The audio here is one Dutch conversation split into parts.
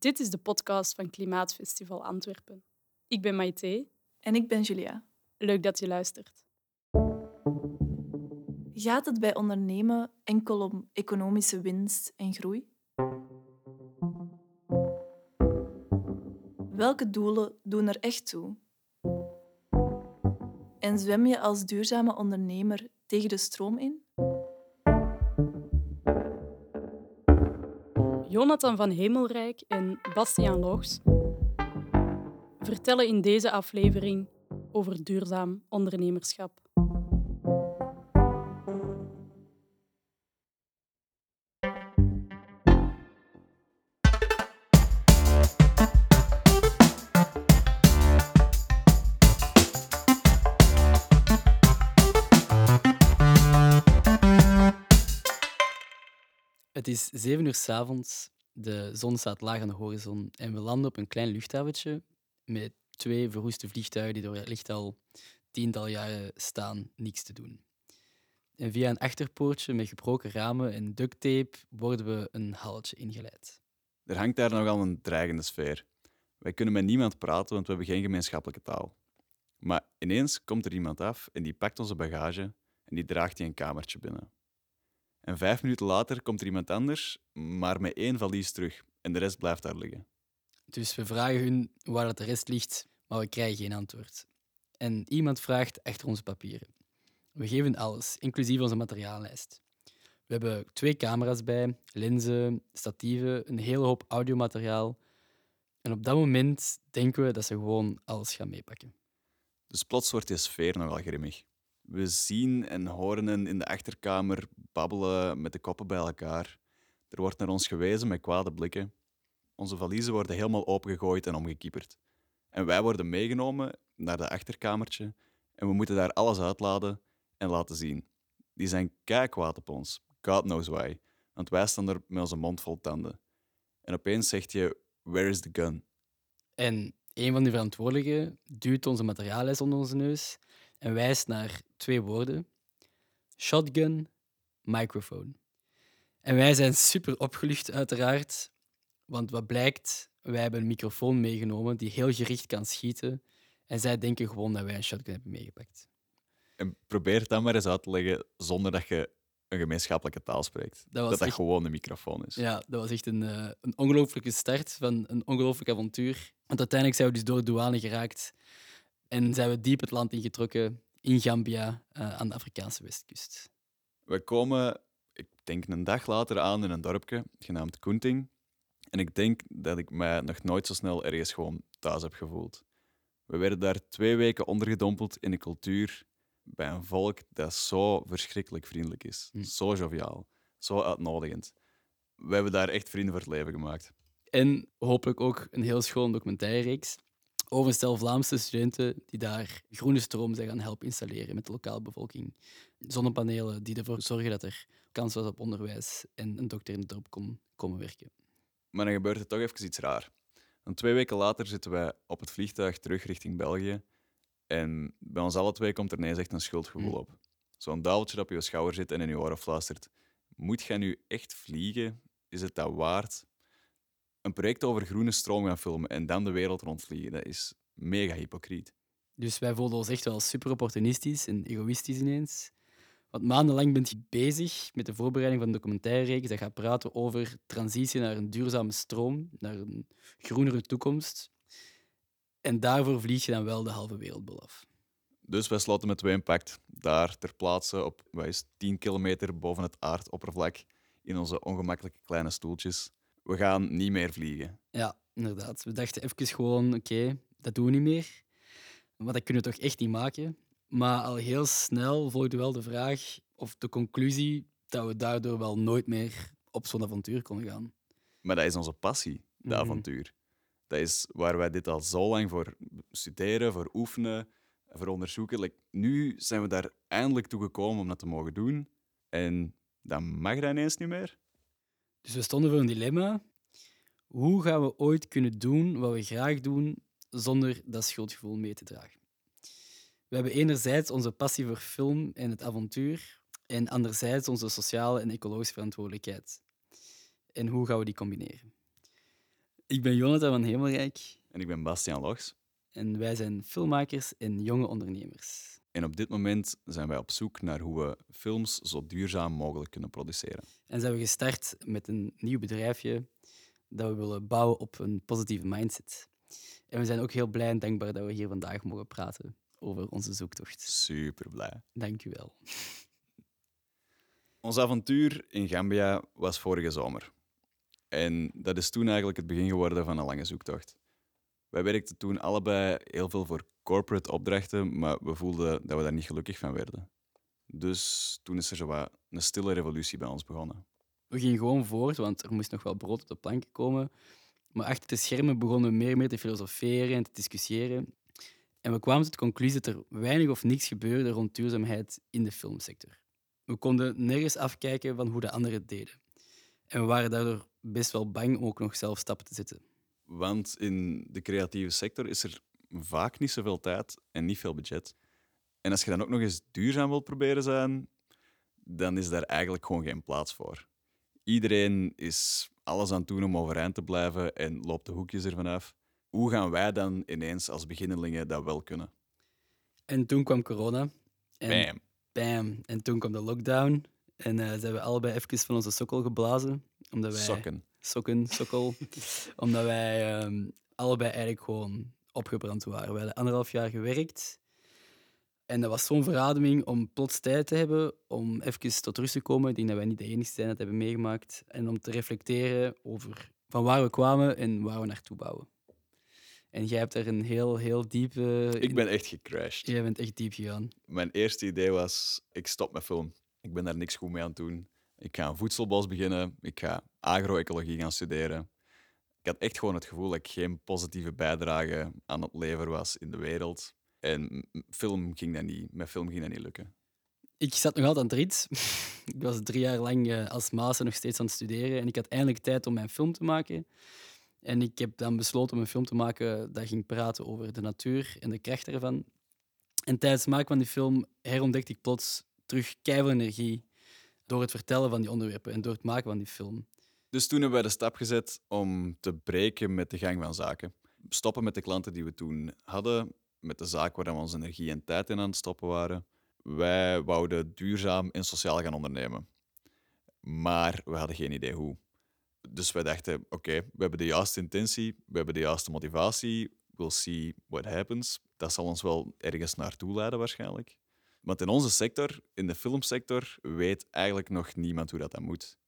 Dit is de podcast van Klimaatfestival Antwerpen. Ik ben Maite. En ik ben Julia. Leuk dat je luistert. Gaat het bij ondernemen enkel om economische winst en groei? Welke doelen doen er echt toe? En zwem je als duurzame ondernemer tegen de stroom in? Jonathan van Hemelrijk en Bastiaan Loogs vertellen in deze aflevering over duurzaam ondernemerschap. Het is zeven uur 's avonds. De zon staat laag aan de horizon en we landen op een klein luchthaventje met twee verroeste vliegtuigen die door het licht al tiental jaren staan, niks te doen. En via een achterpoortje met gebroken ramen en duct tape worden we een halletje ingeleid. Er hangt daar nogal een dreigende sfeer. Wij kunnen met niemand praten, want we hebben geen gemeenschappelijke taal. Maar ineens komt er iemand af en die pakt onze bagage en die draagt die een kamertje binnen. En vijf minuten later komt er iemand anders, maar met één valies terug en de rest blijft daar liggen. Dus we vragen hun waar dat de rest ligt, maar we krijgen geen antwoord. En iemand vraagt achter onze papieren. We geven alles, inclusief onze materiaallijst. We hebben twee camera's bij, lenzen, statieven, een hele hoop audiomateriaal. En op dat moment denken we dat ze gewoon alles gaan meepakken. Dus plots wordt die sfeer nogal grimmig. We zien en horen hen in de achterkamer babbelen met de koppen bij elkaar. Er wordt naar ons gewezen met kwade blikken. Onze valiezen worden helemaal opengegooid en omgekieperd. En wij worden meegenomen naar de achterkamertje en we moeten daar alles uitladen en laten zien. Die zijn kwaad op ons. God knows why. Want wij staan er met onze mond vol tanden. En opeens zegt je, where is the gun? En een van die verantwoordelijken duwt onze materiaallijst onder onze neus en wijst naar twee woorden: shotgun, microphone. En wij zijn super opgelucht, uiteraard, want wat blijkt, wij hebben een microfoon meegenomen die heel gericht kan schieten. En zij denken gewoon dat wij een shotgun hebben meegepakt. En probeer het dan maar eens uit te leggen zonder dat je een gemeenschappelijke taal spreekt. Dat dat gewoon een microfoon is. Ja, dat was echt een, eh, een ongelooflijke start van een ongelooflijk avontuur. Want uiteindelijk zijn we dus door de douane geraakt en zijn we diep het land ingetrokken in Gambia eh, aan de Afrikaanse westkust. We komen, ik denk een dag later aan in een dorpje genaamd Koenting. En ik denk dat ik mij nog nooit zo snel ergens gewoon thuis heb gevoeld. We werden daar twee weken ondergedompeld in een cultuur bij een volk dat zo verschrikkelijk vriendelijk is. Hm. Zo joviaal, zo uitnodigend. We hebben daar echt vrienden voor het leven gemaakt. En hopelijk ook een heel schoon documentaire-reeks over een stel Vlaamse studenten die daar groene stroom zijn gaan helpen installeren met de lokale bevolking. Zonnepanelen die ervoor zorgen dat er kans was op onderwijs en een dokter in het dorp kon komen werken. Maar dan gebeurt er toch even iets raar. Want twee weken later zitten wij op het vliegtuig terug richting België. En bij ons alle twee komt er ineens echt een schuldgevoel Hm. op. Zo'n duweltje dat op je schouder zit en in je oren fluistert. Moet jij nu echt vliegen? Is het dat waard? Een project over groene stroom gaan filmen en dan de wereld rondvliegen, dat is mega hypocriet. Dus wij voelden ons echt wel super opportunistisch en egoïstisch ineens. Want maandenlang bent je bezig met de voorbereiding van een documentaire dat gaat praten over transitie naar een duurzame stroom, naar een groenere toekomst. En daarvoor vlieg je dan wel de halve wereldbol af. Dus wij sloten met twee pact daar ter plaatse op is, het, 10 kilometer boven het aardoppervlak in onze ongemakkelijke kleine stoeltjes. We gaan niet meer vliegen. Ja, inderdaad. We dachten even gewoon, oké, dat doen we niet meer. Want dat kunnen we toch echt niet maken. Maar al heel snel volgde wel de vraag of de conclusie dat we daardoor wel nooit meer op zo'n avontuur konden gaan. Maar dat is onze passie, de Mhm. avontuur. Dat is waar wij dit al zo lang voor studeren, voor oefenen, voor onderzoeken. Like, nu zijn we daar eindelijk toe gekomen om dat te mogen doen. En dan mag dat ineens niet meer. Dus we stonden voor een dilemma. Hoe gaan we ooit kunnen doen wat we graag doen zonder dat schuldgevoel mee te dragen? We hebben enerzijds onze passie voor film en het avontuur en anderzijds onze sociale en ecologische verantwoordelijkheid. En hoe gaan we die combineren? Ik ben Jonathan van Hemelrijk En ik ben Bastiaan Logs. en wij zijn filmmakers en jonge ondernemers. En op dit moment zijn wij op zoek naar hoe we films zo duurzaam mogelijk kunnen produceren. En zijn we gestart met een nieuw bedrijfje dat we willen bouwen op een positieve mindset. En we zijn ook heel blij en dankbaar dat we hier vandaag mogen praten over onze zoektocht. Super blij. Dank u wel. Ons avontuur in Gambia was vorige zomer. En dat is toen eigenlijk het begin geworden van een lange zoektocht. Wij werkten toen allebei heel veel voor corporate opdrachten, maar we voelden dat we daar niet gelukkig van werden. Dus toen is er zo wat een stille revolutie bij ons begonnen. We gingen gewoon voort, want er moest nog wel brood op de planken komen. Maar achter de schermen begonnen we meer en meer te filosoferen en te discussiëren. En we kwamen tot de conclusie dat er weinig of niks gebeurde rond duurzaamheid in de filmsector. We konden nergens afkijken van hoe de anderen het deden. En we waren daardoor best wel bang om ook nog zelf stappen te zetten. Want in de creatieve sector is er vaak niet zoveel tijd en niet veel budget. En als je dan ook nog eens duurzaam wilt proberen zijn, dan is daar eigenlijk gewoon geen plaats voor. Iedereen is alles aan het doen om overeind te blijven en loopt de hoekjes ervan af. Hoe gaan wij dan ineens als beginnelingen dat wel kunnen? En toen kwam corona. En Bam. bam. En toen kwam de lockdown. En eh, zijn we allebei even van onze sokkel geblazen. Omdat wij... Sokken. sokken, sokkel. omdat wij ehm, allebei eigenlijk gewoon opgebrand waren. We hadden anderhalf jaar gewerkt. En dat was zo'n verademing om plots tijd te hebben om even tot rust te komen. Ik denk dat wij niet de enige zijn dat hebben meegemaakt. En om te reflecteren over van waar we kwamen en waar we naartoe bouwen. En jij hebt er een heel, heel diepe... Ik ben echt gecrashed. Jij bent echt diep gegaan. Mijn eerste idee was, ik stop met film. Ik ben daar niks goed mee aan het doen. Ik ga een voedselbos beginnen. Ik ga agroecologie gaan studeren. Ik had echt gewoon het gevoel dat ik geen positieve bijdrage aan het leveren was in de wereld. En film ging dat niet. Met film ging dat niet lukken. Ik zat nog altijd aan het riet. ik was drie jaar lang eh, als master nog steeds aan het studeren. En ik had eindelijk tijd om mijn film te maken. En ik heb dan besloten om een film te maken dat ging praten over de natuur en de kracht ervan. En tijdens het maken van die film herontdekte ik plots terug keiveel energie door het vertellen van die onderwerpen en door het maken van die film. Dus toen hebben wij de stap gezet om te breken met de gang van zaken. Stoppen met de klanten die we toen hadden, met de zaak waar we onze energie en tijd in aan het stoppen waren. Wij wouden duurzaam en sociaal gaan ondernemen. Maar we hadden geen idee hoe. Dus wij dachten, oké, we hebben de juiste intentie, we hebben de juiste motivatie, we'll see what happens. Dat zal ons wel ergens naartoe leiden waarschijnlijk. Want in onze sector, in de filmsector, weet eigenlijk nog niemand hoe dat, dat moet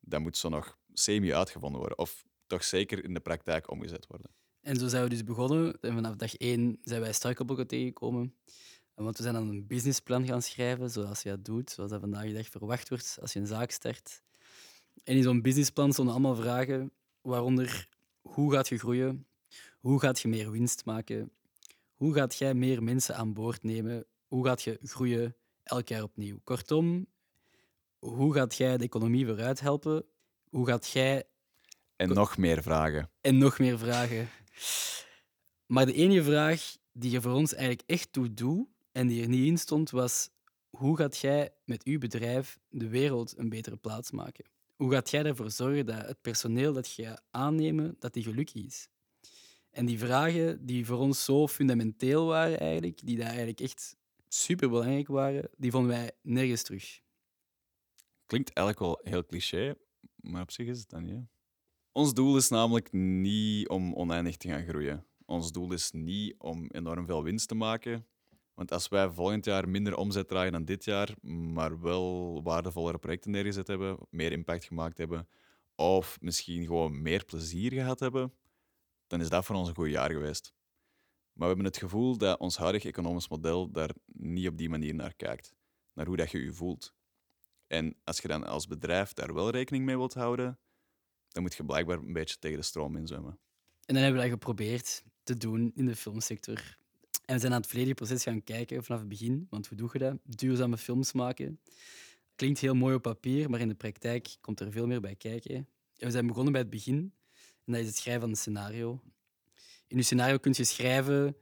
dat moet zo nog semi-uitgevonden worden. Of toch zeker in de praktijk omgezet worden. En zo zijn we dus begonnen. En vanaf dag één zijn wij struikelblokken tegengekomen. En Want we zijn dan een businessplan gaan schrijven, zoals je dat doet, zoals dat vandaag de dag verwacht wordt als je een zaak start. En in zo'n businessplan stonden allemaal vragen, waaronder hoe gaat je groeien, hoe gaat je meer winst maken, hoe gaat jij meer mensen aan boord nemen, hoe gaat je groeien elk jaar opnieuw. Kortom, hoe gaat jij de economie vooruit helpen, hoe gaat jij En nog meer vragen. en nog meer vragen. Maar de enige vraag die je voor ons eigenlijk echt toe doet en die er niet in stond, was hoe gaat jij met uw bedrijf de wereld een betere plaats maken? Hoe gaat jij ervoor zorgen dat het personeel dat je aannemen, dat die gelukkig is? En die vragen die voor ons zo fundamenteel waren eigenlijk, die daar eigenlijk echt superbelangrijk waren, die vonden wij nergens terug. Klinkt eigenlijk wel heel cliché, maar op zich is het dan niet. Ons doel is namelijk niet om oneindig te gaan groeien. Ons doel is niet om enorm veel winst te maken. Want als wij volgend jaar minder omzet draaien dan dit jaar, maar wel waardevollere projecten neergezet hebben, meer impact gemaakt hebben, of misschien gewoon meer plezier gehad hebben, dan is dat voor ons een goed jaar geweest. Maar we hebben het gevoel dat ons huidig economisch model daar niet op die manier naar kijkt. Naar hoe dat je je voelt. En als je dan als bedrijf daar wel rekening mee wilt houden, dan moet je blijkbaar een beetje tegen de stroom inzwemmen. En dan hebben we dat geprobeerd te doen in de filmsector. En we zijn aan het volledige proces gaan kijken vanaf het begin. Want hoe doe je dat? Duurzame films maken. Klinkt heel mooi op papier, maar in de praktijk komt er veel meer bij kijken. En we zijn begonnen bij het begin. En dat is het schrijven van een scenario. In je scenario kun je schrijven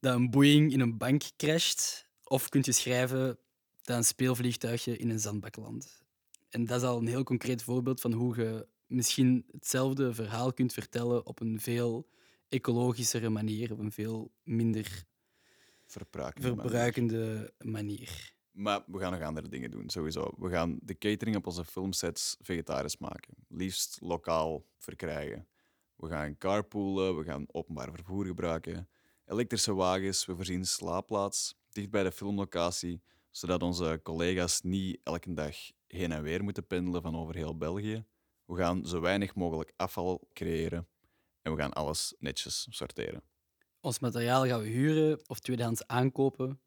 dat een Boeing in een bank crasht. Of kun je schrijven dat een speelvliegtuigje in een zandbak landt. En dat is al een heel concreet voorbeeld van hoe je misschien hetzelfde verhaal kunt vertellen op een veel ecologischere manier, op een veel minder Verbruikende manier. manier. Maar we gaan nog andere dingen doen, sowieso. We gaan de catering op onze filmsets vegetarisch maken. Liefst lokaal verkrijgen. We gaan carpoolen, we gaan openbaar vervoer gebruiken. Elektrische wagens, we voorzien slaapplaats dicht bij de filmlocatie, zodat onze collega's niet elke dag heen en weer moeten pendelen van over heel België. We gaan zo weinig mogelijk afval creëren en we gaan alles netjes sorteren. Ons materiaal gaan we huren of tweedehands aankopen.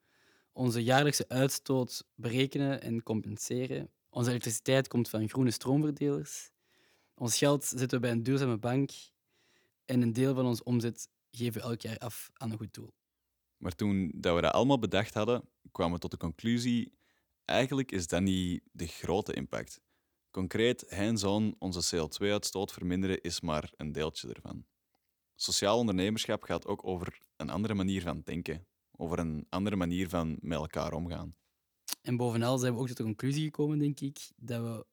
Onze jaarlijkse uitstoot berekenen en compenseren. Onze elektriciteit komt van groene stroomverdelers. Ons geld zetten we bij een duurzame bank. En een deel van ons omzet geven we elk jaar af aan een goed doel. Maar toen dat we dat allemaal bedacht hadden, kwamen we tot de conclusie: eigenlijk is dat niet de grote impact. Concreet, hands-on onze CO2-uitstoot verminderen is maar een deeltje ervan. Sociaal ondernemerschap gaat ook over een andere manier van denken, over een andere manier van met elkaar omgaan. En bovenal zijn we ook tot de conclusie gekomen, denk ik, dat we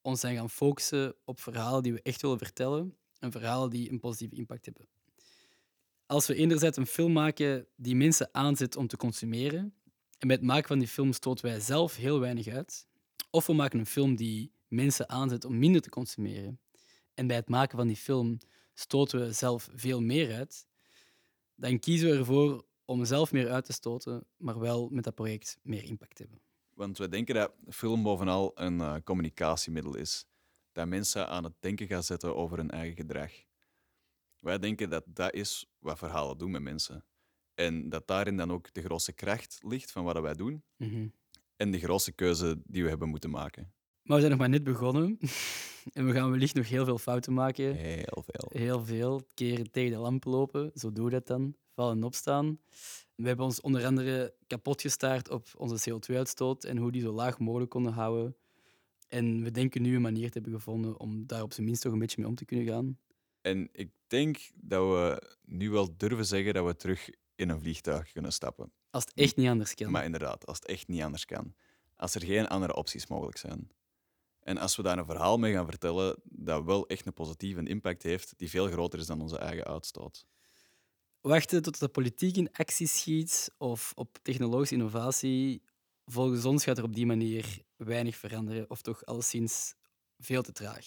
ons zijn gaan focussen op verhalen die we echt willen vertellen en verhalen die een positieve impact hebben. Als we enerzijds een film maken die mensen aanzet om te consumeren, en bij het maken van die film stoten wij zelf heel weinig uit, of we maken een film die mensen aanzet om minder te consumeren, en bij het maken van die film stoten we zelf veel meer uit, dan kiezen we ervoor om zelf meer uit te stoten, maar wel met dat project meer impact te hebben. Want we denken dat film bovenal een eh, communicatiemiddel is, dat mensen aan het denken gaat zetten over hun eigen gedrag. Wij denken dat dat is wat verhalen doen met mensen. En dat daarin dan ook de grootste kracht ligt van wat wij doen Mhm. en de grootste keuze die we hebben moeten maken. Maar we zijn nog maar net begonnen en we gaan wellicht nog heel veel fouten maken. Heel veel. Heel veel. Keren tegen de lamp lopen, zo doe dat dan. Vallen en opstaan. We hebben ons onder andere kapot gestaard op onze CO2-uitstoot en hoe die zo laag mogelijk konden houden. En we denken nu een manier te hebben gevonden om daar op zijn minst toch een beetje mee om te kunnen gaan. En ik denk dat we nu wel durven zeggen dat we terug in een vliegtuig kunnen stappen. Als het echt niet anders kan. Maar inderdaad, als het echt niet anders kan. Als er geen andere opties mogelijk zijn. En als we daar een verhaal mee gaan vertellen dat wel echt een positieve impact heeft, die veel groter is dan onze eigen uitstoot. Wachten tot de politiek in actie schiet of op technologische innovatie, volgens ons gaat er op die manier weinig veranderen, of toch alleszins veel te traag.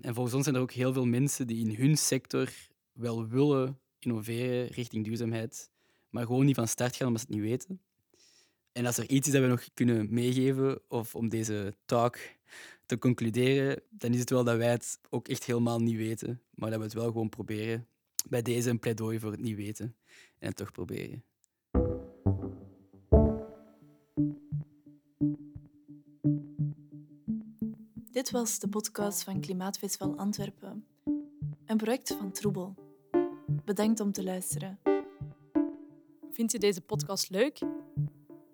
En volgens ons zijn er ook heel veel mensen die in hun sector wel willen innoveren richting duurzaamheid, maar gewoon niet van start gaan omdat ze het niet weten. En als er iets is dat we nog kunnen meegeven, of om deze talk te concluderen, dan is het wel dat wij het ook echt helemaal niet weten, maar dat we het wel gewoon proberen. Bij deze een pleidooi voor het niet weten en het toch proberen. Dit was de podcast van Klimaatfestival Antwerpen, een project van Troebel. Bedankt om te luisteren. Vind je deze podcast leuk?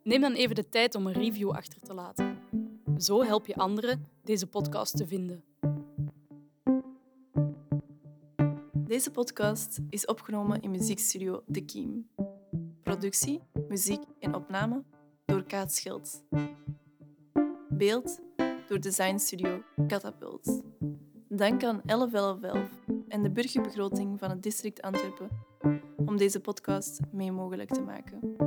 Neem dan even de tijd om een review achter te laten. Zo help je anderen deze podcast te vinden. Deze podcast is opgenomen in muziekstudio De Kiem. Productie, muziek en opname door Kaat Schild. Beeld door designstudio Catapult. Dank aan 1111 en de burgerbegroting van het district Antwerpen om deze podcast mee mogelijk te maken.